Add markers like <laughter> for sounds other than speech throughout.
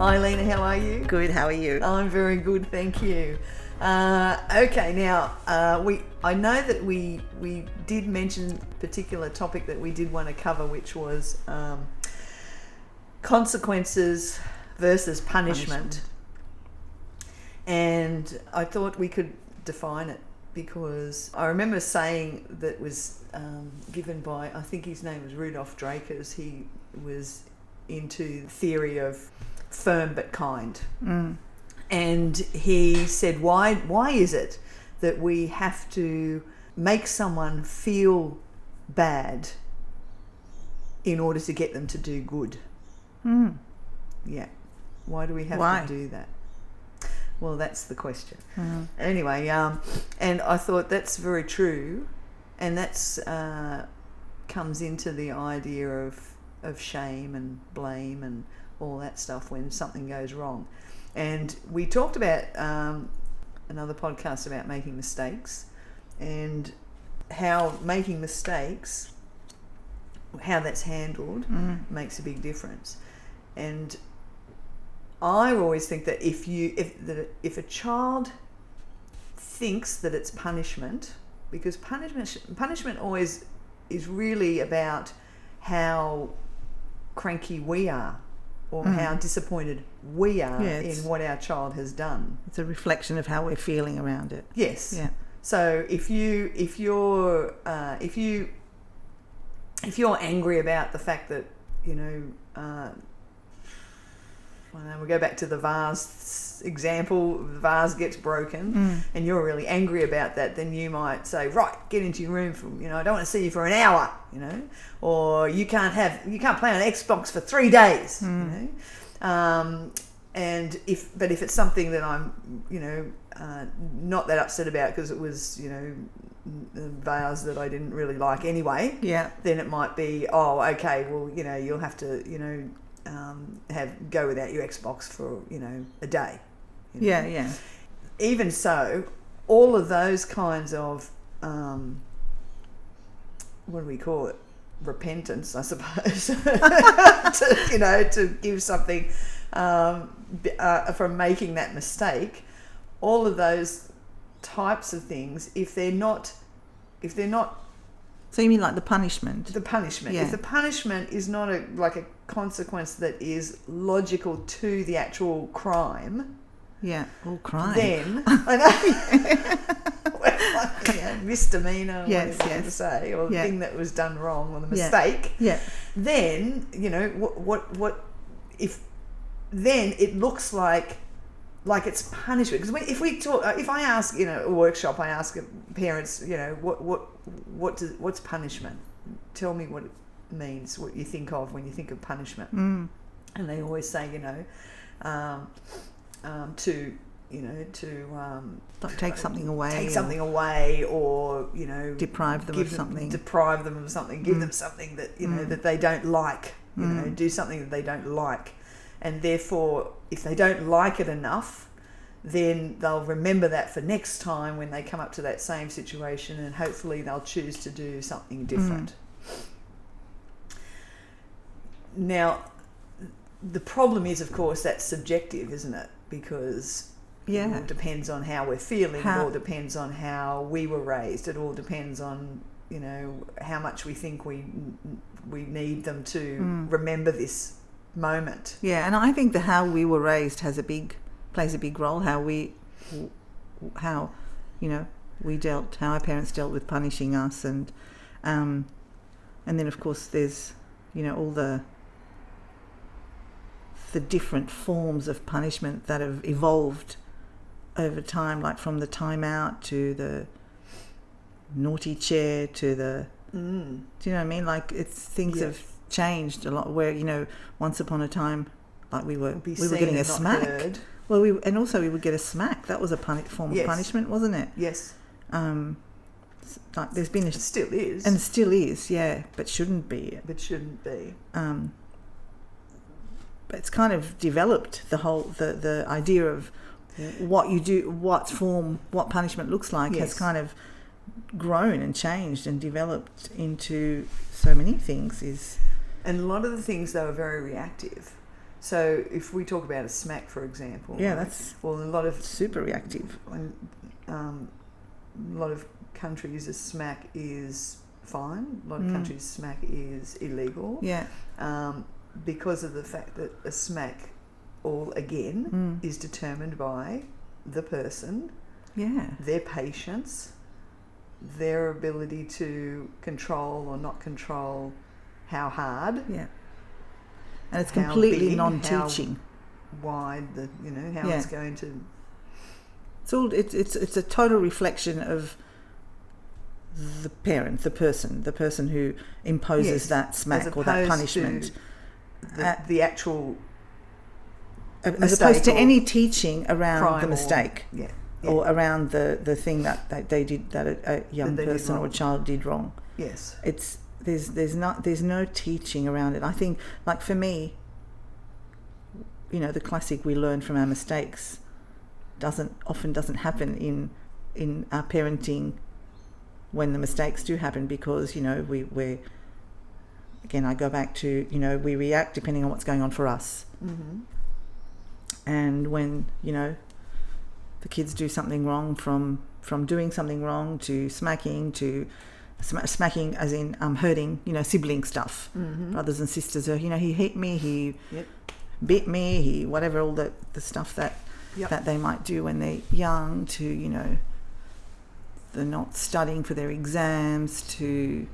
Lena. How are you? Good. How are you? I'm very good, thank you. Uh, okay, now uh, we I know that we we did mention a particular topic that we did want to cover, which was um, consequences versus punishment. Punishment. and I thought we could define it because I remember saying that was um, given by I think his name was Rudolf Dreikurs. He was into the theory of firm but kind, Mm. and he said, "Why? Why is it that we have to make someone feel bad in order to get them to do good?" Mm. Yeah. Why do we have Why? to do that? Well, that's the question. Mm. Anyway, um, and I thought that's very true, and that's uh, comes into the idea of of shame and blame and all that stuff when something goes wrong. And we talked about um, another podcast about making mistakes and how making mistakes, how that's handled, Mm. makes a big difference. And I always think that if you if that if a child thinks that it's punishment, because punishment punishment always is really about how cranky we are or Mm. how disappointed we are Yeah, in what our child has done. It's a reflection of how we're feeling around it. Yes. Yeah. So if you if you're uh, if you if you're angry about the fact that you know, uh, I don't we go back to the vase example. The vase gets broken, Mm. and you're really angry about that. Then you might say, "Right, get into your room for you know, I don't want to see you for an hour." You know, or you can't have you can't play on Xbox for three days. You know, um, and if but if it's something that I'm you know uh, not that upset about because it was you know a vase that I didn't really like anyway Yeah. then it might be oh okay well you know you'll have to you know um, have go without your Xbox for you know a day you know. Yeah. Yeah. even so all of those kinds of um, what do we call it repentance I suppose <laughs> to, you know to give something um, uh, from making that mistake all of those types of things if they're not if they're not So you mean like the punishment? the punishment. Yeah. If the punishment is not a like a consequence that is logical to the actual crime, Yeah. All crime. then <laughs> I know well, <laughs> yeah, misdemeanor, Yes, whatever yes. say, or the Yeah. thing that was done wrong, or the mistake. yeah. Then you know what what what if then it looks like like it's punishment because if we talk if I ask you know a workshop I ask parents you know what what what does what's punishment tell me what it means what you think of when you think of punishment Mm. and they always say you know um, um, to you know to um, take something away. take or something away or you know Deprive them of something. deprive them of something give Mm. them something that you know Mm. that they don't like you know Mm. do something that they don't like and therefore if they don't like it enough then they'll remember that for next time when they come up to that same situation and hopefully they'll choose to do something different now the problem is of course that's subjective isn't it because it Yeah. all depends on how we're feeling. How- It all depends on how we were raised. It all depends on you know how much we think we we need them to Mm. remember this moment. Yeah, and I think the how we were raised has a big plays a big role. How we, how, you know, we dealt, how our parents dealt with punishing us, and, um, and then of course there's, you know, all the the different forms of punishment that have evolved over time, like from the timeout to the naughty chair to the Mm. do you know what I mean? Like it's things Yes. have changed a lot. Where you know, once upon a time, like we were we were getting a smack. heard. Well, we and also we would get a smack. That was a puni- form Yes. of punishment, wasn't it? Yes, Um, like there's been a it still is, and still is, yeah, but shouldn't be. but shouldn't be. Um, but it's kind of developed the whole the the idea of what you do, what form, what punishment looks like has kind of grown and changed and developed into so many things. Is And a lot of the things though are very reactive. So if we talk about a smack, for example, Yeah, that's well, a lot of super reactive. when, um, a lot of countries a smack is fine. A lot of Mm. countries smack is illegal Yeah. um, because of the fact that a smack, all again, Mm. is determined by the person, Yeah. their patience, their ability to control or not control how hard, Yeah. And it's completely big, non-teaching. wide, the you know how Yeah. it's going to. It's all it's it's it's a total reflection of the parent, the person, the person who imposes Yes, that smack or that punishment, The, Uh, the actual as opposed to any teaching around the or- mistake yeah, yeah. or around the the thing that, that they did that a, a young person or a child did wrong. yes, It's there's there's not there's no teaching around it. I think like for me, you know, the classic we learn from our mistakes doesn't often doesn't happen in in our parenting when the mistakes do happen because you know we we're again I go back to you know we react depending on what's going on for us hmm and when you know the kids do something wrong from from doing something wrong to smacking to sma- smacking as in um, hurting you know sibling stuff hmm brothers and sisters are you know he hit me he Yep. bit me he whatever all the the stuff that Yep. that they might do when they're young to you know the not studying for their exams to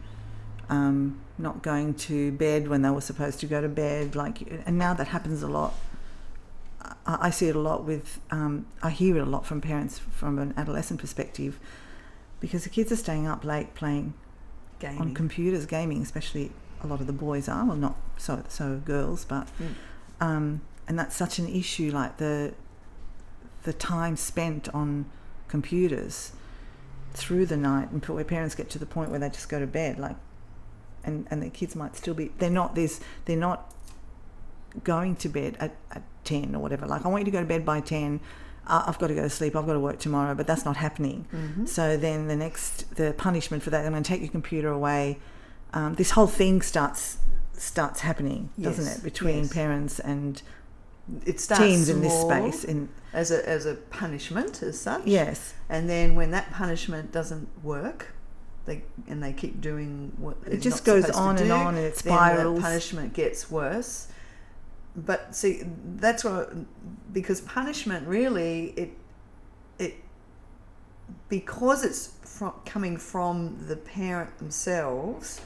um, not going to bed when they were supposed to go to bed like and now that happens a lot I, I see it a lot with um, I hear it a lot from parents from an adolescent perspective because the kids are staying up late playing gaming. on computers gaming especially a lot of the boys are well not so so girls but Mm. um, and that's such an issue like the the time spent on computers through the night and where parents get to the point where they just go to bed like and and their kids might still be they're not there's they're not going to bed at, at 10 or whatever like i want you to go to bed by 10 uh, i've got to go to sleep i've got to work tomorrow but that's not happening Mhm. so then the next, the punishment for that, I'm going to take your computer away. Um, this whole thing starts starts happening, doesn't it, between yes. parents and It starts teens in this space? In as a as a punishment as such. yes, And then when that punishment doesn't work, they and they keep doing what it just goes on and on, and it then the spirals. punishment gets worse. But see, that's what because punishment really it it because it's from, coming from the parent themselves,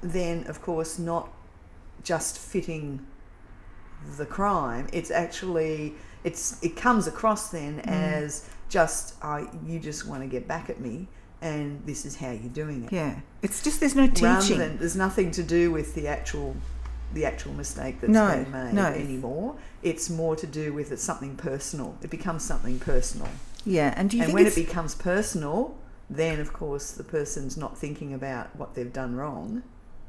then of course not just fitting the crime. It's actually it's it comes across then Mm. as just oh, you just want to get back at me, and this is how you're doing it. Yeah, it's just there's no Rather teaching. than there's nothing to do with the actual the actual mistake that's No, been made no. anymore. It's more to do with it's something personal. It becomes something personal. yeah, and do you and when it becomes personal, then of course the person's not thinking about what they've done wrong.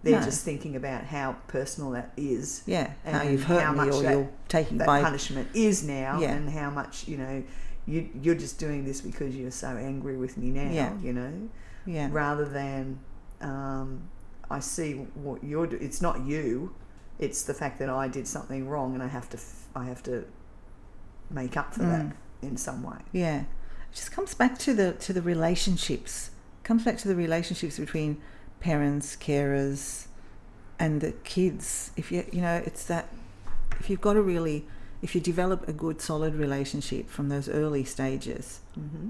They're No. just thinking about how personal that is, yeah how and you've hurt how me much or that- you're taking that by punishment is now, Yeah. and how much you know you you're just doing this because you're so angry with me now. Yeah. You know, yeah rather than um, I see what you're doing. It's not you. It's the fact that I did something wrong, and I have to f- I have to make up for Mm. that in some way. Yeah, it just comes back to the to the relationships. Comes back to the relationships between parents, carers, and the kids. If you you know, it's that if you've got a really if you develop a good solid relationship from those early stages, hmm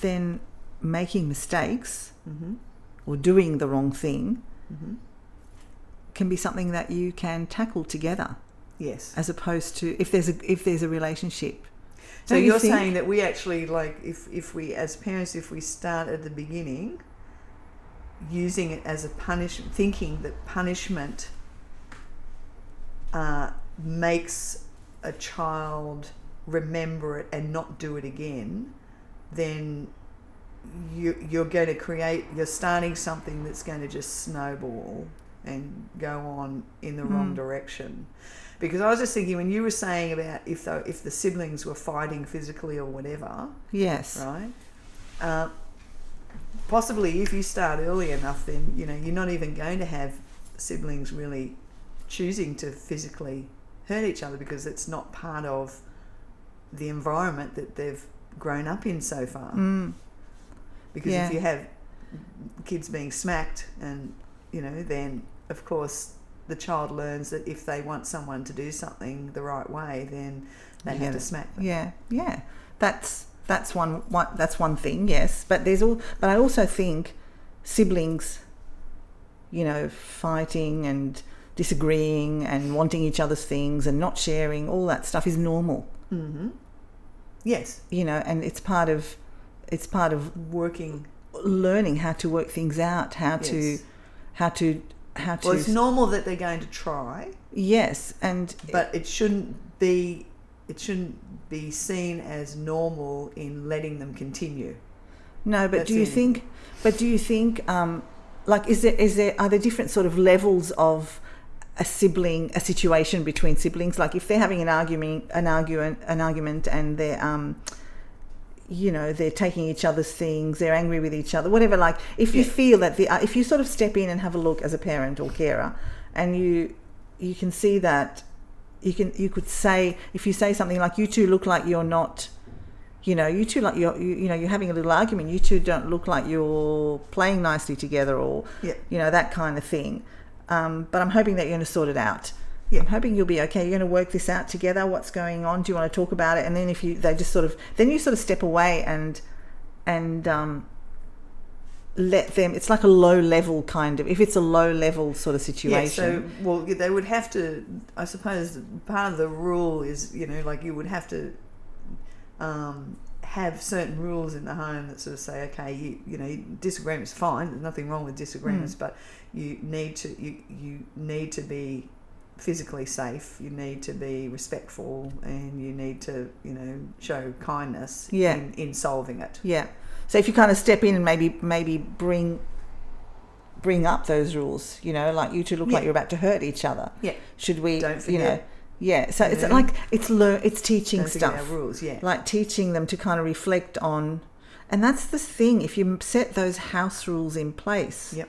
then making mistakes hmm or doing the wrong thing hmm can be something that you can tackle together Yes. as opposed to if there's a if there's a relationship So you you're think? saying that we actually like if if we as parents if we start at the beginning using it as a punishment thinking that punishment uh, makes a child remember it and not do it again then you you're going to create you're starting something that's going to just snowball and go on in the wrong Mm. direction because I was just thinking when you were saying about if the, if the siblings were fighting physically or whatever, yes right? Uh, possibly if you start early enough, then you know you're not even going to have siblings really choosing to physically hurt each other because it's not part of the environment that they've grown up in so far. Mm. Because Yeah. if you have kids being smacked, and you know, then of course the child learns that if they want someone to do something the right way, then they You have to smack them. Yeah, yeah. That's that's one, one that's one thing. Yes, but there's all. But I also think siblings, you know, fighting and disagreeing and wanting each other's things and not sharing all that stuff is normal. hmm Yes, You know, and it's part of it's part of working. learning how to work things out, how to how to how to Well, it's normal that they're going to try, yes, and but it shouldn't be. It shouldn't be seen as normal in letting them continue. No, but That's do you think? But do you think? Um, like, is there is there are there different sort of levels of a sibling, a situation between siblings? Like, if they're having an argument, an argument, an argument, and they're um, you know, they're taking each other's things, they're angry with each other, whatever. Like, if you Yeah. feel that the, uh, if you sort of step in and have a look as a parent or carer, and you you can see that you can you could say if you say something like you two look like you're not you know you two like you're you, you know you're having a little argument you two don't look like you're playing nicely together or Yeah. you know that kind of thing um, but i'm hoping that you're going to sort it out Yeah. i'm hoping you'll be okay you're going to work this out together what's going on do you want to talk about it and then if you they just sort of then you sort of step away and and um, let them it's like a low level kind of if it's a low level sort of situation Yeah, so well, they would have to. I suppose part of the rule is, you know, like you would have to um, have certain rules in the home that sort of say, okay, you you know, disagreements fine. There's nothing wrong with disagreements, but you need to you you need to be physically safe. You need to be respectful, and you need to you know show kindness Yeah. in, in solving it. Yeah. So if you kind of step in and maybe maybe bring bring up those rules, you know, like you two look like you're about to hurt each other. Yeah. Should we? Don't You know. Yeah. So it's Yeah. like it's learn. It's teaching Don't stuff. rules. Yeah. Like teaching them to kind of reflect on, and that's the thing. If you set those house rules in place, Yep.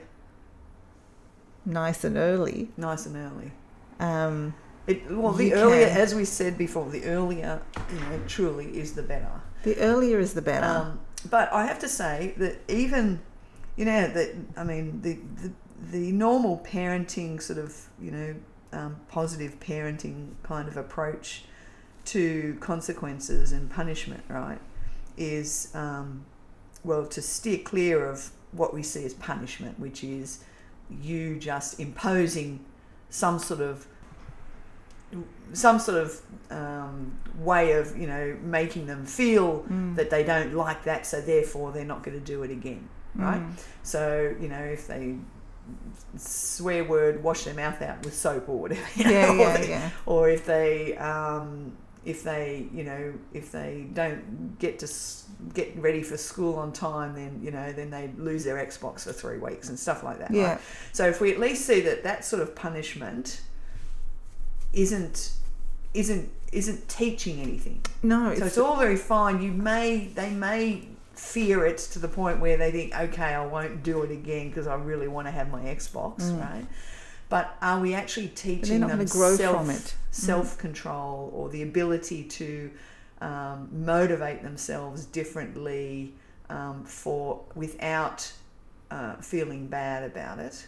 nice and early. Nice and early. Um, It, well, the earlier, can. as we said before, the earlier, you know, truly is the better. the earlier is the better. Um, but I have to say that even, you know, that I mean, the, the the normal parenting sort of, you know, um, positive parenting kind of approach to consequences and punishment, right, is um, well to steer clear of what we see as punishment, which is you just imposing some sort of some sort of um, way of you know making them feel Mm. that they don't like that, so therefore they're not going to do it again, right? Mm. So you know if they swear word, wash their mouth out with soap or whatever, you Yeah, know, or, they- yeah. or if they um, if they you know if they don't get to get ready for school on time, then you know then they lose their Xbox for three weeks and stuff like that. right? Yeah. So if we at least see that that sort of punishment isn't isn't isn't teaching anything. No. So it's all very fine. You may they may fear it to the point where they think, okay, I won't do it again because I really want to have my Xbox, Mm. right? But are we actually teaching them self, from it. Mm. self control or the ability to um, motivate themselves differently um, for without uh, feeling bad about it?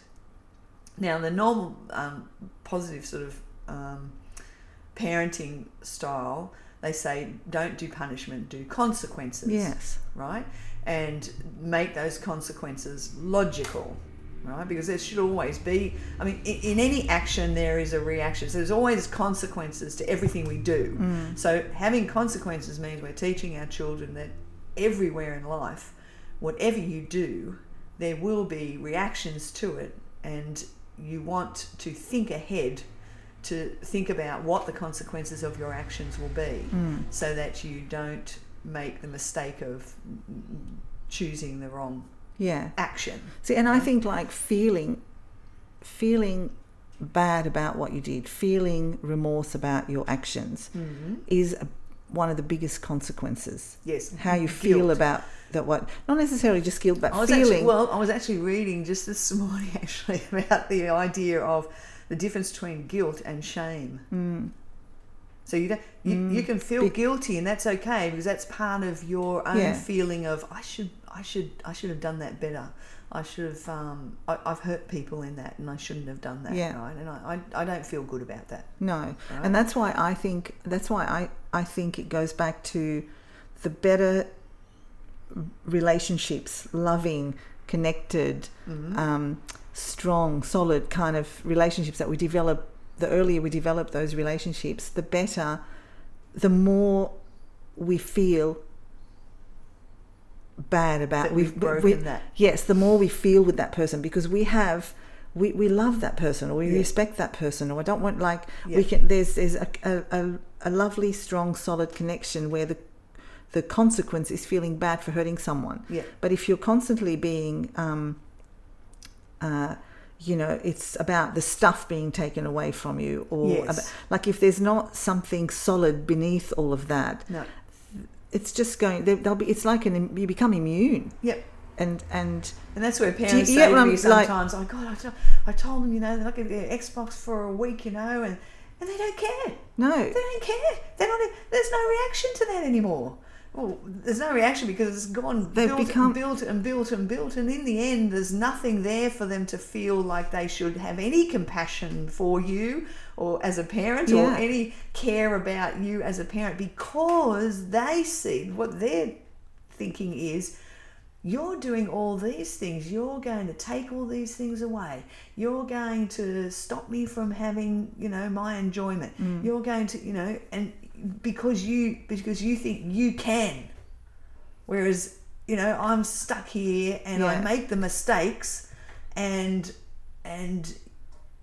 Now, the normal um, positive sort of um, parenting style, they say don't do punishment, do consequences yes. right? And make those consequences logical, right? Because there should always be, I mean, in, in any action, there is a reaction. So there's always consequences to everything we do. Mm. So having consequences means we're teaching our children that everywhere in life, whatever you do, there will be reactions to it, and you want to think ahead to think about what the consequences of your actions will be Mm. so that you don't make the mistake of choosing the wrong Yeah. action. See, and I think like feeling, feeling bad about what you did, feeling remorse about your actions Mm-hmm. is one of the biggest consequences. Yes. How you feel about that what not necessarily just guilt but I was feeling actually well. I was actually reading just this <laughs> morning actually about the idea of the difference between guilt and shame. Mm. So you don't, you, you can feel guilty, and that's okay because that's part of your own Yeah. feeling of I should I should I should have done that better. I should have um, I, I've hurt people in that, and I shouldn't have done that. Yeah. Right, and I, I, I don't feel good about that. No, Right. and that's why I think that's why I I think it goes back to the better relationships, loving, connected, Mm-hmm. um, strong, solid kind of relationships that we develop. The earlier we develop those relationships, the better, the more we feel bad about That we've broken we- that. Yes, the more we feel with that person because we have. We, we love that person or we Yeah. respect that person or I don't want like Yeah. we can there's there's a, a, a, a lovely strong solid connection where the the consequence is feeling bad for hurting someone Yeah. but if you're constantly being um, uh, you know it's about the stuff being taken away from you or Yes. about, like if there's not something solid beneath all of that No. It's just going there- there'll be it's like an you become immune Yep. and and And that's where parents you say get to me I'm- like- sometimes, "Oh God, I, to- I told them, you know, they'll get their Xbox for a week, you know, and, and they don't care. no They don't care. They're not. There's no reaction to that anymore. Well, there's no reaction because it's gone They've built become- and built and built and built, and in the end, there's nothing there for them to feel like they should have any compassion for you or as a parent or any care about you as a parent because they see what they're thinking is you're doing all these things. You're going to take all these things away. You're going to stop me from having, you know, my enjoyment. Mm. You're going to, you know, and because you because you think you can. Whereas, you know, I'm stuck here and I make the mistakes and and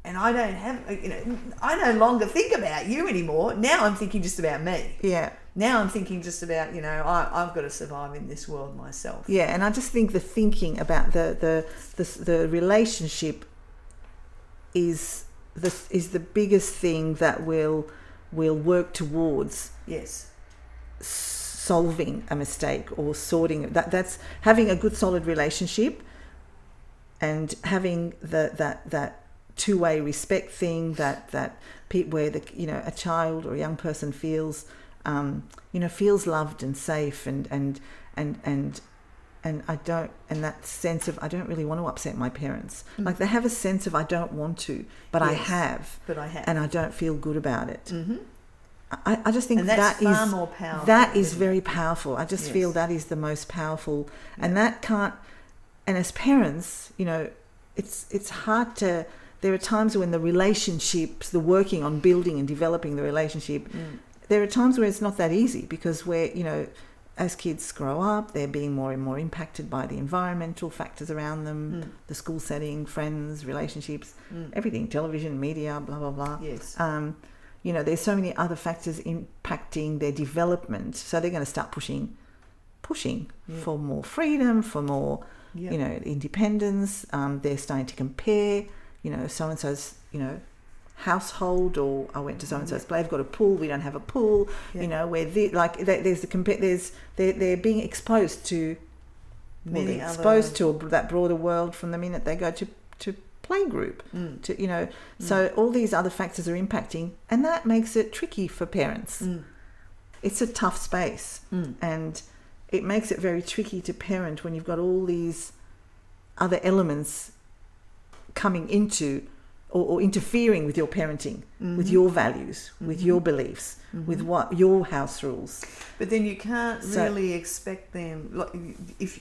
and I don't have you know I no longer think about you anymore. Now I'm thinking just about me. yeah Now I'm thinking just about, you know, I, I've got to survive in this world myself. Yeah, and I just think the thinking about the the the, the relationship is the is the biggest thing that will will work towards Yes. solving a mistake or sorting it. That that's having a good solid relationship and having the that that two way respect thing that that pe- where the you know a child or a young person feels um, you know feels loved and safe and and and and and I don't and that sense of I don't really want to upset my parents like they have a sense of I don't want to but I have But I have. and I don't feel good about it hmm I, I just think And that's that is far more powerful. that is very powerful. I just Yes. feel that is the most powerful, and that can't. And as parents, you know, it's it's hard to. There are times when the relationships, the working on building and developing the relationship. Mm. there are times where it's not that easy because we're you know, as kids grow up, they're being more and more impacted by the environmental factors around them, Mm. the school setting, friends, relationships, Mm. everything, television, media, blah blah blah Yes. um, you know, there's so many other factors impacting their development. So they're going to start pushing, pushing Yeah. for more freedom, for more, Yeah. you know, independence. Um, they're starting to compare, you know, so and so's, you know, household or I went to so and so's play. They've got a pool. We don't have a pool. Yeah. You know, where the, like there- there's the compare. There's they're they're being exposed to well, they're other- exposed to a, that broader world from the minute they go to to play group Mm. to you know so all these other factors are impacting and that makes it tricky for parents Mm. it's a tough space Mm. and it makes it very tricky to parent when you've got all these other elements coming into or, or interfering with your parenting with Mhm. your values with Mhm. your beliefs with what your house rules But then you can't So- really expect them like if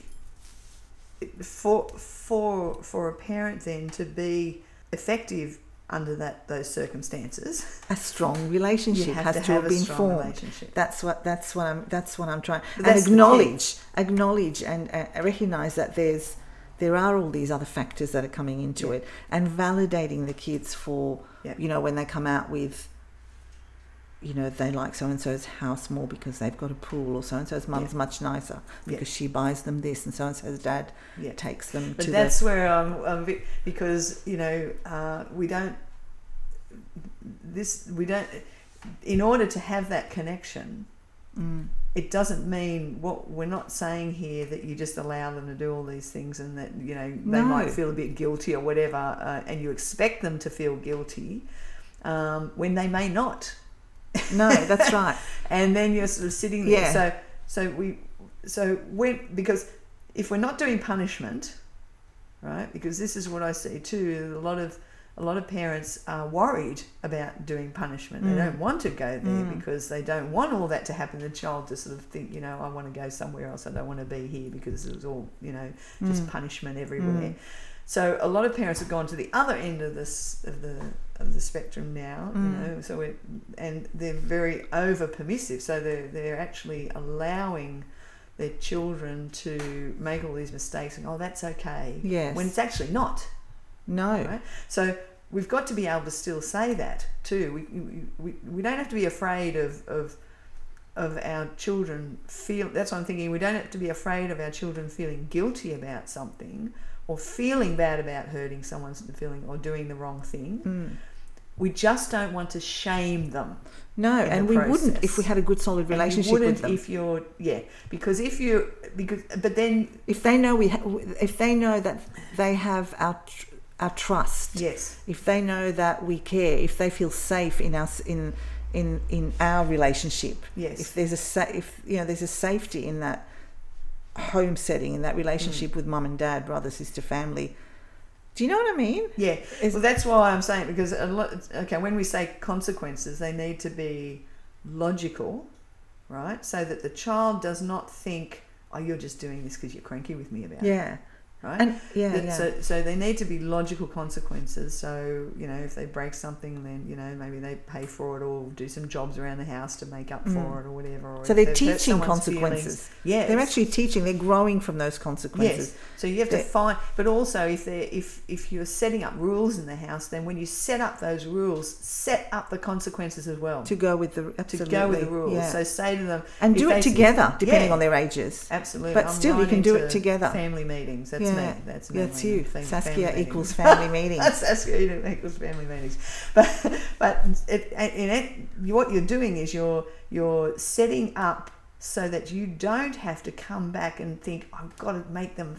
for for for a parent then to be effective under that those circumstances. a strong relationship has to to, have have been formed. That's what that's what I'm that's what I'm trying But and acknowledge acknowledge and uh, recognize that there's there are all these other factors that are coming into Yeah. it and validating the kids for Yeah. you know when they come out with you know they like so and so's house more because they've got a pool or so and so's mum's much nicer Yeah. because she buys them this and so and so's dad Yeah. takes them But that's where I'm, I'm because you know uh, we don't this we don't in order to have that connection Mm. it doesn't mean what we're not saying here that you just allow them to do all these things and that you know they No. might feel a bit guilty or whatever uh, and you expect them to feel guilty um, when they may not No, that's <laughs> right. and then you're sort of sitting there Yeah. so so we so when because if we're not doing punishment right because this is what i see too a lot of a lot of parents are worried about doing punishment they Mm. don't want to go there Mm. because they don't want all that to happen the child to sort of think you know i want to go somewhere else i don't want to be here because it was all you know just Mm. punishment everywhere Mm. so a lot of parents have gone to the other end of this of the of the spectrum now, you Mm. know. So it, and they're very over permissive. So they're they're actually allowing their children to make all these mistakes and oh that's okay Yes. when it's actually not. No. Right? So we've got to be able to still say that too. We we, we, don't have to be afraid of, of of our children feel that's what I'm thinking we don't have to be afraid of our children feeling guilty about something or feeling bad about hurting someone's feeling or doing the wrong thing. Mm. We just don't want to shame them. No, and we wouldn't if we had a good solid And you relationship wouldn't with them. if you're yeah because if you because but then if they know we, ha- if they know that they have our tr- our trust, yes if they know that we care, if they feel safe in us in in in our relationship, yes if there's a sa- if you know there's a safety in that home setting in that relationship Mm. with mum and dad, brother, sister, family. Do you know what I mean? Yeah, Is- well, that's why I'm saying because a lot. Okay, when we say consequences, they need to be logical, right? So that the child does not think, "Oh, you're just doing this because you're cranky with me about it," Yeah, right? and yeah, yeah. So, so they need to be logical consequences. So you know, if they break something, then you know maybe they pay for it or do some jobs around the house to make up for Mm. it or whatever. Or so they're teaching consequences. Yeah, They're actually teaching. They're growing from those consequences. Yes. So you have to find, but also if they if if you're setting up rules in the house, then when you set up those rules, set up the consequences as well. To go with the absolutely. to go with the rules. yeah. So say to them, and do it together, depending Yeah. on their ages. absolutely. But I'm still, you can do it together. Family meetings. That's Yeah. Me. That's you. Saskia family equals <laughs> family meeting. That's Saskia equals family meetings. But <laughs> but it, in it, what you're doing is you're you're setting up so that you don't have to come back and think I've got to make them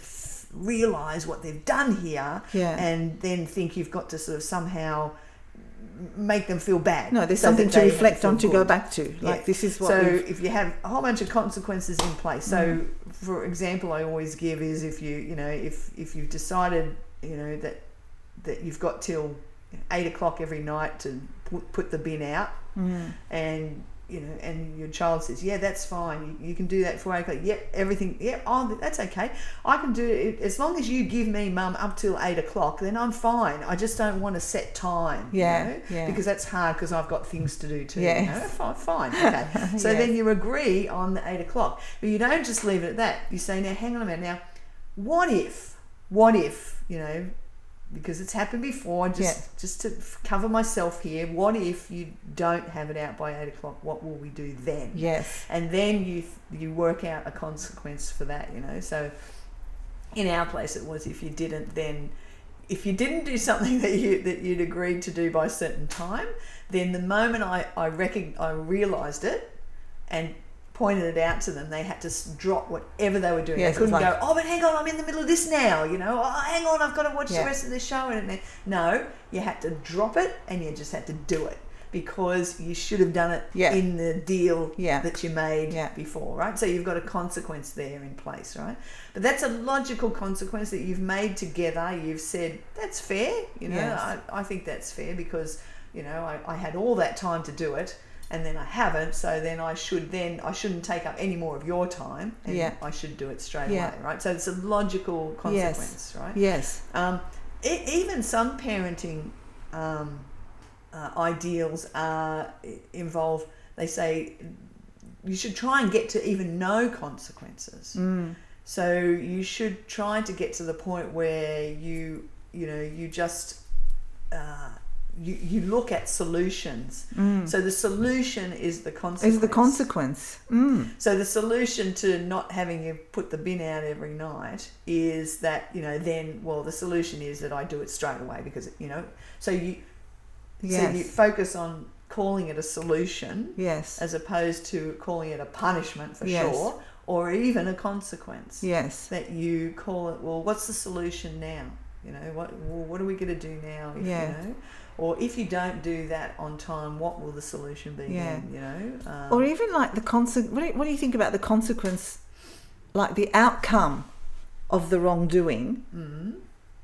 realize what they've done here, Yeah. and then think you've got to sort of somehow make them feel bad. no, there's so something to reflect on to good. go back to. Like Yeah. this is what So if you have a whole bunch of consequences in place, so Mm. for example, I always give is if you you know if if you've decided you know that that you've got till eight o'clock every night to put, put the bin out, Mm. and you know, and your child says, "Yeah, that's fine. You, you can do that for eight o'clock. Yep, everything. Yep, oh, that's okay. I can do it as long as you give me, mum, up till eight o'clock. Then I'm fine. I just don't want to set time. you Yeah, know, yeah. because that's hard because I've got things to do too. Yes. You know? Fine, fine. Okay. <laughs> So then you agree on the eight o'clock, but you don't just leave it at that. You say, "Now, hang on a minute. Now, what if? What if? You know." Because it's happened before, just Yeah. just to cover myself here. What if you don't have it out by eight o'clock? What will we do then? yes, and then you you work out a consequence for that you know so in our place it was if you didn't then if you didn't do <laughs> something that you that you'd agreed to do by a certain time then the moment i i recog- i realized it and pointed it out to them they had to drop whatever they were doing they couldn't like- go oh but hang on i'm in the middle of this now you know oh hang on i've got to watch Yeah. the rest of the show and then no you had to drop it and you just had to do it because you should have done it Yeah. in the deal Yeah. that you made Yeah. before, right? So you've got a consequence there in place, right? But that's a logical consequence that you've made together. You've said, that's fair, you know, Yes. I, I think that's fair because, you know, I, I had all that time to do it and then I haven't, so then I should then, I shouldn't take up any more of your time and Yeah. I should do it straight Yeah. away, right? So it's a logical consequence, right? yes, Um, e- even some parenting um, uh, ideals are involve. They say you should try and get to even no consequences. mm. So you should try to get to the point where you you know you just uh, you you look at solutions. Mm. So the solution is the consequence. is the consequence. Mm. So the solution to not having you put the bin out every night is that you know then well the solution is that I do it straight away because you know so you so you focus on calling it a solution Yes. as opposed to calling it a punishment for Yes. sure, or even a consequence. Yes. That you call it. Well, what's the solution now? You know, what well, what are we going to do now? If, Yeah. You know, or if you don't do that on time, what will the solution be? Yeah. Then, you know. Um, Or even like the consequence. What, do you- what do you think about the consequence? Like the outcome of the wrongdoing mm,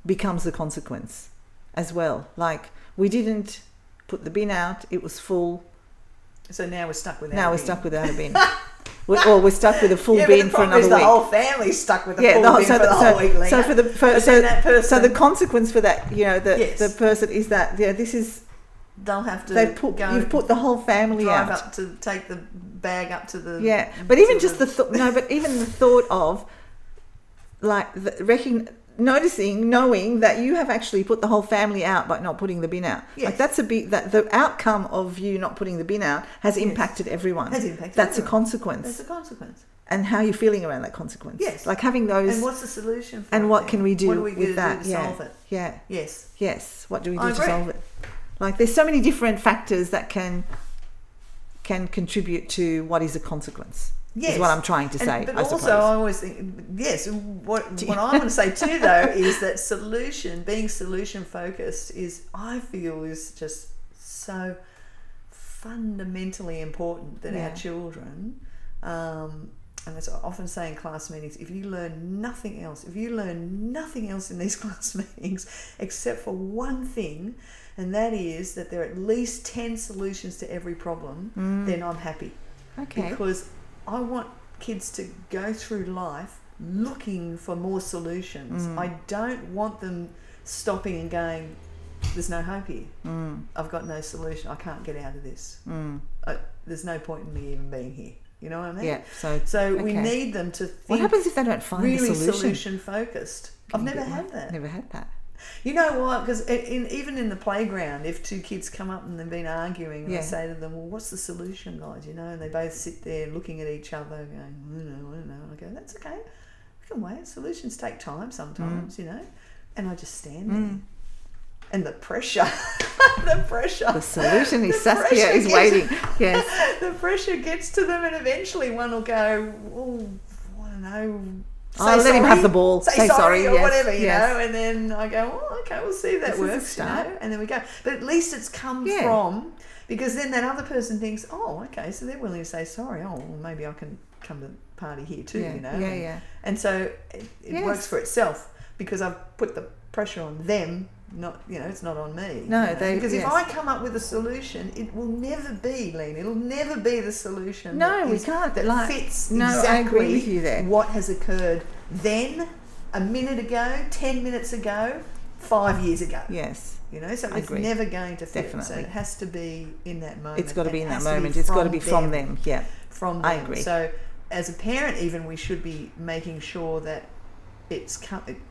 becomes the consequence as well. Like we didn't put the bin out; it was full. so now we're stuck with. now we're bin. stuck without a bin. <laughs> we or we're stuck with a full yeah, bin the for another is the week. whole family's stuck with a yeah, full the whole- bin so, for the the- whole so, week. Lena. so for the for, so, that so the consequence for that, you know, the Yes. the person is that yeah, this is they'll have to they've put you've put the whole family drive out. up to take the bag up to the Yeah, but even just the thought, no, but even the thought of like the recogn- noticing, knowing that you have actually put the whole family out by not putting the bin out. Yes. Like that's a big that the outcome of you not putting the bin out has Yes. impacted everyone. Has impacted That's a consequence, That's a consequence. and how you're feeling around that consequence. Yes. like having those. And what's the solution? For and what then? can we do What are we with do that? to yeah, solve it? yeah, Yes. yes. What do we do I to agree. solve it? Like there's so many different factors that can can contribute to what is a consequence. Yes. Is what I'm trying to And- say. but I also, suppose. I always think yes. What <laughs> what I want to say too, though, is that solution, being solution focused, is I feel is just so fundamentally important that Yeah. our children. Um, and as I often say in class meetings, if you learn nothing else, if you learn nothing else in these <laughs> class meetings except for one thing, and that is that there are at least 10 solutions to every problem, then I'm happy okay. because I want kids to go through life looking for more solutions. Mm. I don't want them stopping and going, "There's no hope here. Mm, I've got no solution. I can't get out of this. mm. I, there's no point in me even being here." You know what I mean? Yeah. So So we need them to think. what happens if they don't find really the solution? solution focused. I've never had that. Never had that. You know what? Because in, even in the playground, if two kids come up and they've been arguing, Yeah. I say to them, "Well, what's the solution, guys?" You know, and they both sit there looking at each other, going, "I don't know, I don't know." And I go, "That's okay. We can wait. Solutions take time sometimes, you know." And I just stand there, Mm. and the pressure, <laughs> the pressure, The solution is The Saskia is gets- waiting. Yes. <laughs> the pressure gets to them, and eventually one will go, "Oh, I don't know." Oh, let him have the ball. Say, Say sorry, sorry, or yes, whatever, you yes. know. And then I go, "Oh, okay, we'll see if that This works." You know, and then we go. But at least it's come Yeah. from because then that other person thinks, "Oh, okay, so they're willing to say sorry. Oh, well, maybe I can come to the party here too." yeah, You know. yeah, and, yeah. and so it, it Yes. works for itself because I've put the pressure on them. Not, you know, it's not on me. No, you know. they- because yes. if I come up with a solution, it will never be, Lean. It'll never be the solution. No, that we is- can't, That like- fits no, I exactly agree with you there. what has occurred then, a minute ago, ten minutes ago, five years ago. Yes. You know, so it's never going to fit. So it has to be in that moment. It's got to be in that moment. It's got to be from them. Yeah. From them. I agree. So as a parent, even we should be making sure that it's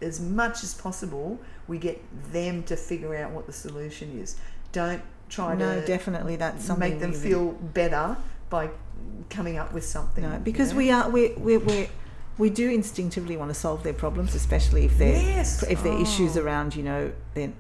as much as possible we get them to figure out what the solution is. Don't try No, to definitely that's something make them feel better by coming up with something. No, you because know? we are we we we we do instinctively want to solve their problems, especially if they're Yes. if there are issues Oh. around, you know, then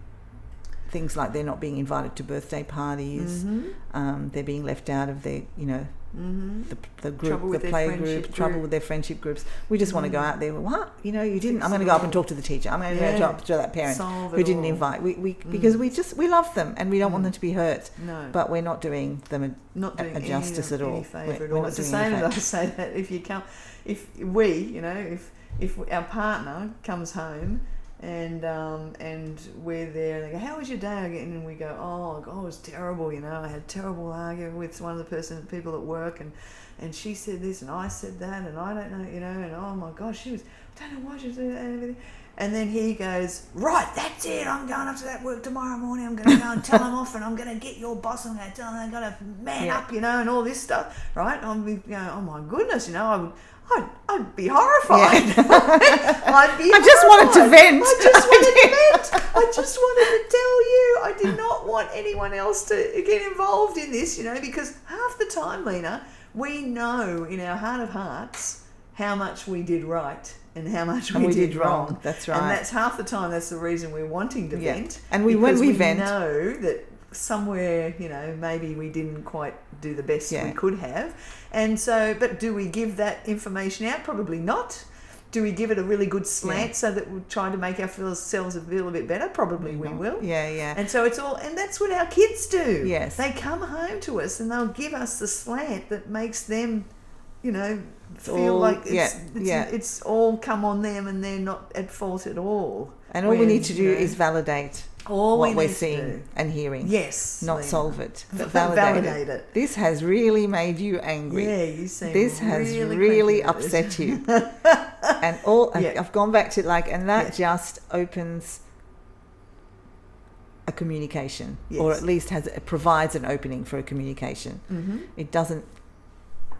things like they're not being invited to birthday parties, Mhm. um, they're being left out of their, you know, Mhm. the, the group, the play friendship group, trouble group. with their friendship groups. We just want to go Mm. out there. What you know, you didn't. I'm going to go up and talk to the teacher. I'm going to Yeah. go up to that parent who didn't all. invite. We, we because Mm. we just we love them and we don't want Mm. them to be hurt, No. but we're not doing them. A, not doing a justice any, at all. We're- at we're not It's the same as I say that if you come, if we, you know, if if our partner comes home and um, and we're there and they go, "How was your day?" And we go, "Oh, God, it was terrible. You know, I had a terrible argument with one of the person people at work, and and she said this and I said that, and I don't know, you know, and oh my gosh, she was, I don't know why she was doing that and everything." And then he goes, Right, that's it. I'm going up to that work tomorrow morning. I'm going to go and tell him <laughs> off, and I'm going to get your boss. I'm going to tell him I've got to man Yeah. up, you know, and all this stuff, right? I'm going, Oh my goodness, you know, I would, I'd, I'd be horrified. <laughs> I'd be. I just wanted to vent. I just wanted to <laughs> vent. I just wanted to tell you. I did not want anyone else to get involved in this, you know, because half the time, Lena, we know in our heart of hearts how much we did right and how much we, we did, did wrong. wrong. That's right. And that's half the time. That's the reason we're wanting to Yeah. vent. And we- when because we vent- know that somewhere, you know, maybe we didn't quite do the best Yeah. we could have. And so, but do we give that information out? Probably not. Do we give it a really good slant Yeah. so that we're trying to make ourselves feel a bit better? Probably we mm-hmm. will. Yeah, yeah. And so it's all, and that's what our kids do. Yes. They come home to us and they'll give us the slant that makes them, you know, feel all- like it's, yeah, it's, yeah. it's all come on them and they're not at fault at all. And all we need to do is validate all what we we're seeing do. and hearing. Yes. Not Lena. solve it, <laughs> but Validate validate, it. it. This has really made you angry. Yeah, you seem this has really, really, cranky with this. upset you. <laughs> and all Yeah. I've gone back to like, and that Yeah. just opens a communication, or at least has it provides an opening for a communication. Mm-hmm. It doesn't,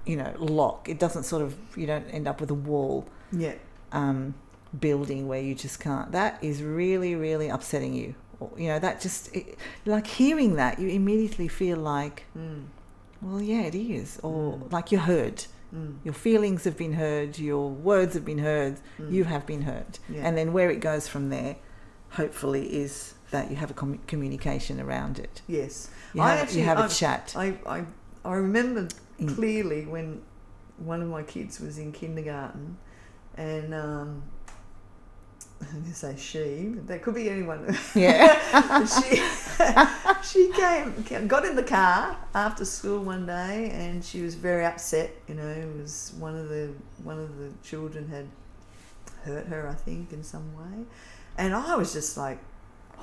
you know, lock. It doesn't sort of you don't end up with a wall Yeah. um, building where you just can't. That is really, really upsetting you. You know, that just it, like hearing that, you immediately feel like, Mm. well, yeah, it is, or Mm. like you're heard. Mm. Your feelings have been heard, your words have been heard, Mm. you have been heard. Yeah. And then where it goes from there, hopefully, is that you have a com- communication around it. Yes. You I have, actually- you have a I've- chat. I, I, I remember Mm. clearly when one of my kids was in kindergarten and um, I'm going to say she, but that could be anyone. <laughs> Yeah. she, <laughs> she came, got in the car after school one day and she was very upset. You know, it was one of the, one of the children had hurt her, I think, in some way. And I was just like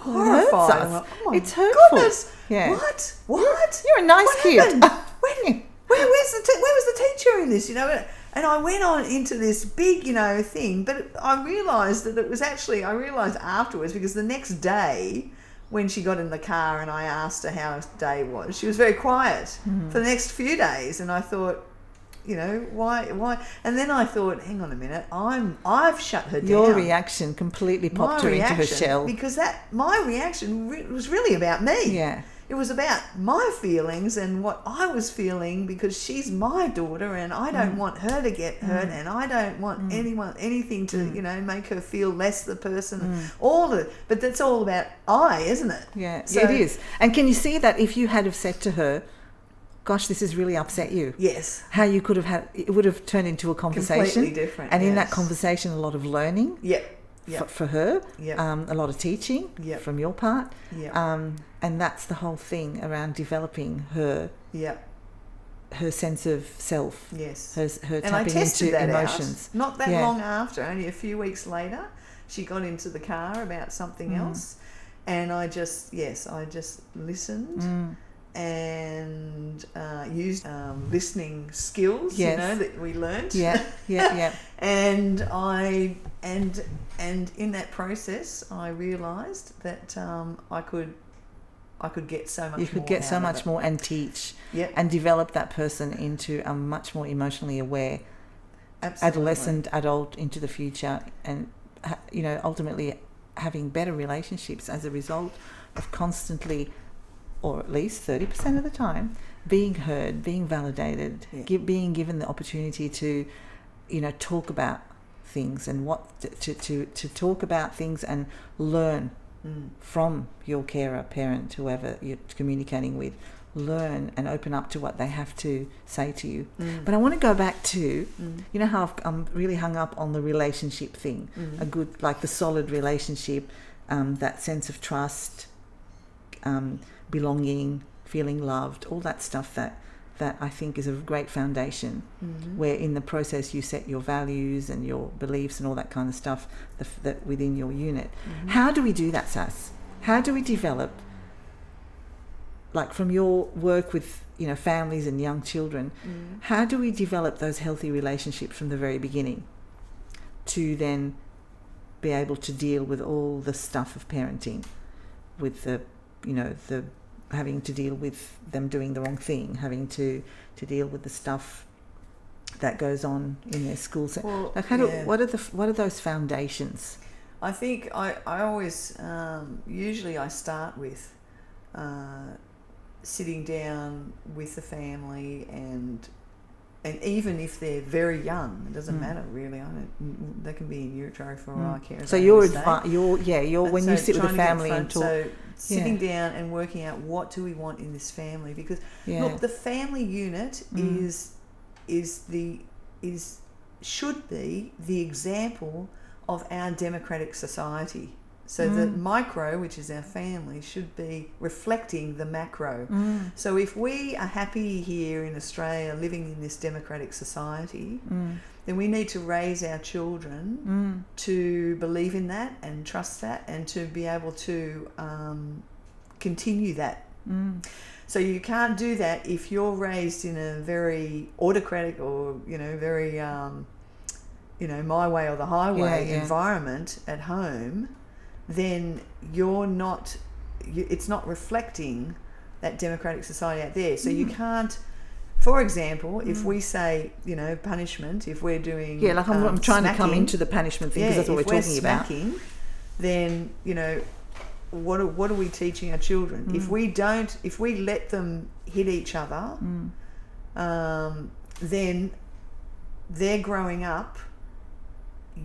oh, it hurts horrified. us. I went, oh It's hurtful. goodness. Yeah. What? What? You're a nice What kid. <laughs> When, where, where's the te- where was the teacher in this? You know, and I went on into this big, you know, thing. But I realised that it was actually I realised afterwards because the next day when she got in the car and I asked her how her day was, she was very quiet Mm-hmm. for the next few days, and I thought. You know why? Why? And then I thought, hang on a minute, I'm I've shut her down. Your reaction completely popped her into her shell. because that my reaction re- was really about me. Yeah. It was about my feelings and what I was feeling because she's my daughter and I don't Mm. want her to get hurt and I don't want anyone anything to Mm. you know make her feel less the person. All the but that's all about I, isn't it? Yeah, So- it is. And can you see that if you had have said to her, "Gosh, this has really upset you," Yes. how you could have had it would have turned into a conversation, Completely different, and in that conversation, a lot of learning Yep. For, Yep. for her, Yep. um, a lot of teaching Yep. from your part, um, and that's the whole thing around developing her her sense of self, Yes. her her and I tapping tested into that emotions. out. Not that Yeah. long after, only a few weeks later, she got into the car about something Mm. else, and I just yes, I just listened Mm. And uh, used um, listening skills, Yes. you know, that we learnt. Yeah, yeah, yeah. <laughs> and I and and in that process, I realised that um, I could I could get so much. You could get so much it. more and teach Yep, and develop that person into a much more emotionally aware absolutely. adolescent, adult into the future, and you know ultimately having better relationships as a result of constantly, or at least thirty percent of the time, being heard, being validated, Yeah. gi- being given the opportunity to, you know, talk about things and what to to to talk about things and learn Mm. from your carer, parent, whoever you're communicating with, learn and open up to what they have to say to you. Mm. But I want to go back to, Mm. you know how I've, I'm really hung up on the relationship thing, Mm. a good, like the solid relationship, um, that sense of trust, um, belonging, feeling loved, all that stuff that that I think is a great foundation Mhm. where in the process you set your values and your beliefs and all that kind of stuff that, that within your unit. Mhm. How do we do that, Sass? How do we develop, like from your work with you know families and young children, Mm. how do we develop those healthy relationships from the very beginning, to then be able to deal with all the stuff of parenting, with the you know the having to deal with them doing the wrong thing, having to to deal with the stuff that goes on in their school. set. Well, Like how do, yeah. what are the what are those foundations? I think I, I always, um, usually I start with uh, sitting down with the family and and even if they're very young, it doesn't Mm. matter really. I don't. They can be in utero for all I care. So your advice, your yeah, your And when so you sit with a family and talk, So sitting down and working out what do we want in this family because yeah, look, the family unit Mm. is is the is should be the example of our democratic society. So the Mm. micro, which is our family, should be reflecting the macro. mm, So if we are happy here in Australia living in this democratic society, mm, then we need to raise our children mm, to believe in that and trust that and to be able to um, continue that. mm, So you can't do that if you're raised in a very autocratic or you know very um, you know my way or the highway Yeah, yeah. environment at home. Then you're not. You, it's not reflecting that democratic society out there. So you Mm. can't. For example, if we say you know punishment, if we're doing yeah. Like I'm, um, I'm trying to come into the punishment thing because that's what if we're talking about. then you know what are, what are we teaching our children? If Mm. we don't, if we let them hit each other, Mm, um, then they're growing up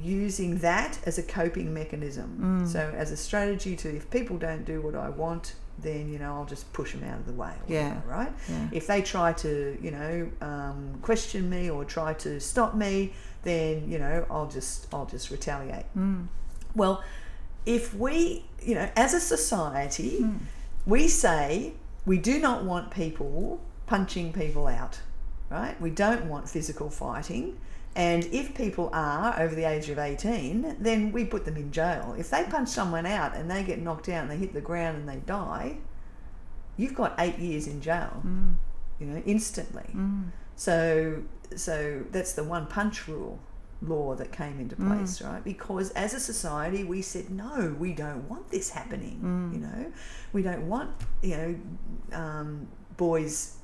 using that as a coping mechanism. Mm. So as a strategy to if people don't do what I want, then you know I'll just push them out of the way. Yeah. whatever, right. yeah. If they try to, you know, um, question me or try to stop me, then you know I'll just I'll just retaliate. Mm, Well, if we, you know, as a society, mm, we say we do not want people punching people out, right? We don't want physical fighting. And if people are over the age of 18, then we put them in jail. If they punch someone out and they get knocked out and they hit the ground and they die, you've got eight years in jail, mm, you know, instantly. mm, So, so that's the one punch rule law that came into Mm. place, right? Because as a society, we said no, we don't want this happening. Mm. You know, we don't want you know um, boys,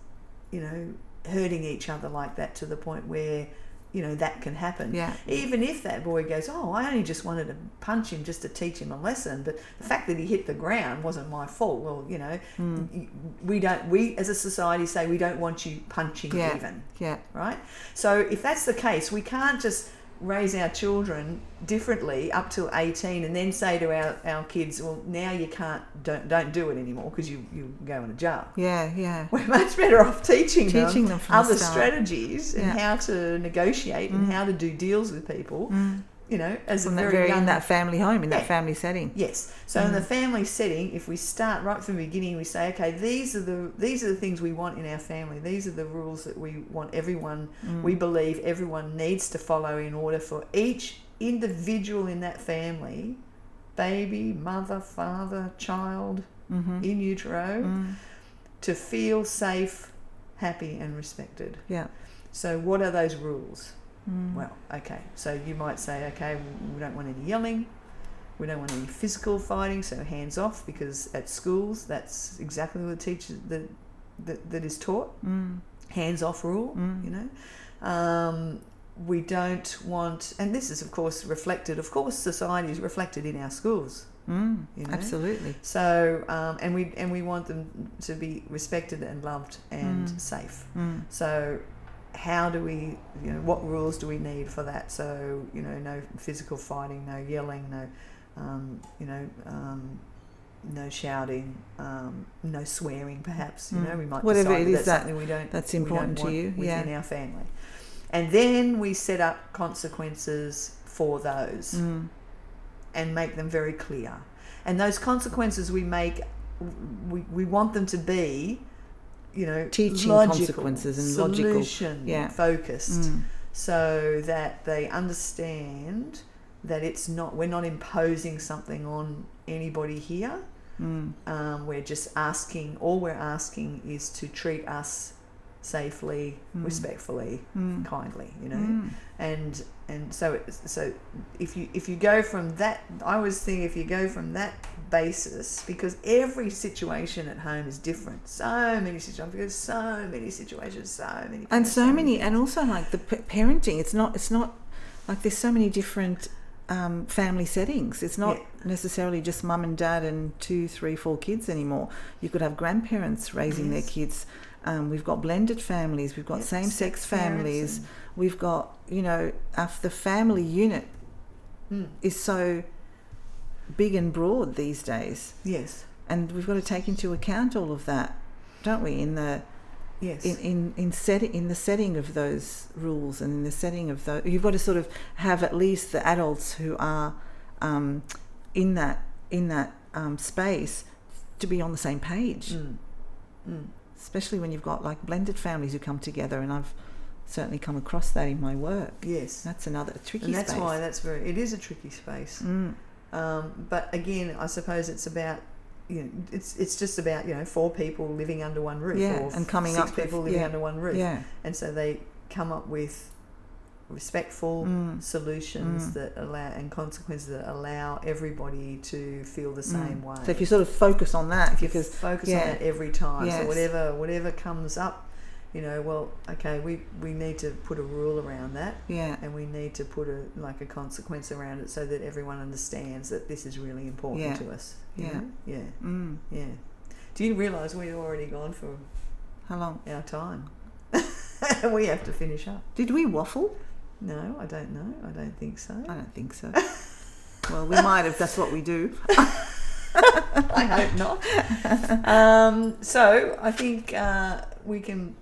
you know, hurting each other like that to the point where you know that can happen. yeah. Even if that boy goes, oh, I only just wanted to punch him just to teach him a lesson, but the fact that he hit the ground wasn't my fault. Well, you know, Mm, we don't. We as a society say we don't want you punching Yeah. even yeah. right? So if that's the case, we can't just raise our children differently up till 18 and then say to our, our kids, well, now you can't, don't, don't do it anymore because you, you go in a jail. Yeah, yeah. We're much better off teaching, Teaching them from the other start. strategies and Yeah. how to negotiate and Mm. how to do deals with people, Mm. You know, as From a very, very young in that family home, in Yeah. that family setting. Yes. So in the Mm. family setting, if we start right from the beginning, we say, okay, these are the these are the things we want in our family. These are the rules that we want everyone. Mm. We believe everyone needs to follow in order for each individual in that family, baby, mother, father, child Mm-hmm. in utero, Mm. to feel safe, happy, and respected. Yeah. So what are those rules? Mm. Well, okay. So you might say, okay, we don't want any yelling. We don't want any physical fighting, so hands off, because at schools that's exactly what the teacher that that, that is taught. Mm. Hands off rule, Mm. you know. Um, we don't want, and this is of course reflected. Of course, society is reflected in our schools. Mm. You know? Absolutely. So, um, and we and we want them to be respected and loved and Mm. safe. Mm. So, how do we, you know, what rules do we need for that? So, you know, no physical fighting, no yelling, no, um, you know, um, no shouting, um, no swearing. Perhaps, you Mm. know, we might Whatever it is that- we don't That's we don't important to you. within Yeah. our family. And then we set up consequences for those Mm. and make them very clear. And those consequences we make, we, we want them to be, you know, Teaching logical, consequences and logical. Yeah. focused, Mm. so that they understand that it's not we're not imposing something on anybody here. Mm. Um, we're just asking. All we're asking is to treat us safely, Mm. respectfully, Mm. kindly. You know Mm. and and so so if you if you go from that i always think if you go from that basis because every situation at home is different so many situations because so many situations so many and people, so many and also like the p- parenting it's not it's not like there's so many different um, family settings it's not Yeah. necessarily just mum and dad and two three four kids anymore you could have grandparents raising their kids Um, we've got blended families. We've got Yep, same-sex families. and- We've got you know our, the family unit Mm. is so big and broad these days, Yes. and we've got to take into account all of that, don't we? In the Yes. in in in set in the setting of those rules and in the setting of those, you've got to sort of have at least the adults who are um, in that in that um, space to be on the same page. Mm. Mm. Especially when you've got like blended families who come together, and I've certainly come across that in my work. Yes. That's another tricky and that's space. why that's very. It is a tricky space. Mm, Um, but again, I suppose it's about. You know, it's it's just about you know four people living under one roof, Yeah, or and coming six up with- people living yeah, under one roof, yeah. and so they come up with respectful Mm. solutions Mm. that allow and consequences that allow everybody to feel the same Mm. way. So if you sort of focus on that, If you because focus yeah. on that every time, Yes. so whatever whatever comes up, you know, well, okay, we we need to put a rule around that, yeah, and we need to put a like a consequence around it so that everyone understands that this is really important Yeah. to us. Yeah. know? yeah, mm, yeah. Do you realise we've already gone for how long our time? <laughs> we have to finish up. did we waffle? No, I don't know. I don't think so. I don't think so. <laughs> well, we might have. That's what we do. <laughs> I hope not. Um, so I think uh, we can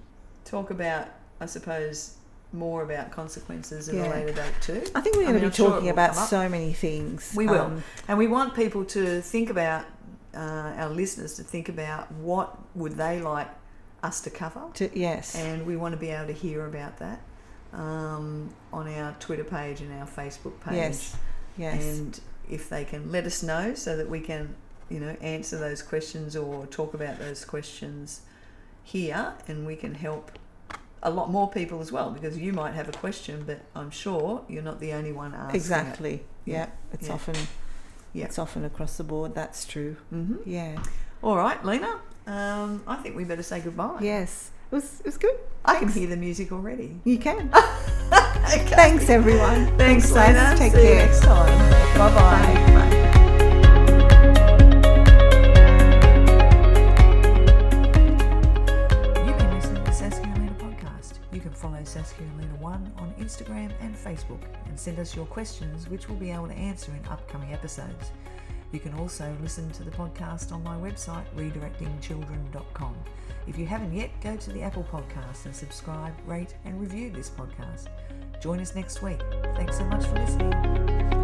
talk about, I suppose, more about consequences in Yeah. a later date too. I think we're I going mean, to I'm be sure talking about so many things. We will. Um, And we want people to think about, uh, our listeners to think about what would they like us to cover. to, yes. And we want to be able to hear about that um, on our Twitter page and our Facebook page. Yes. Yes. And if they can let us know so that we can, you know, answer those questions or talk about those questions here and we can help a lot more people as well because you might have a question but I'm sure you're not the only one asking exactly. Yeah. Yeah. It's Yeah. often. Yeah. It's often across the board. That's true. hmm Yeah. All right, Lena. Um, I think we better say goodbye. Yes. It was. It was good. I can hear the music already. You can. <laughs> okay. Thanks, everyone. Thanks, Sass. Lena. Take See you care. next time. Bye-bye. Bye. Bye. You've been listening to Saskia and Lena podcast. You can follow Saskia and Lena 1 on Instagram and Facebook and send us your questions, which we'll be able to answer in upcoming episodes. You can also listen to the podcast on my website, redirectingchildren.com. If you haven't yet, go to the Apple Podcast and subscribe, rate, and review this podcast. Join us next week. Thanks so much for listening.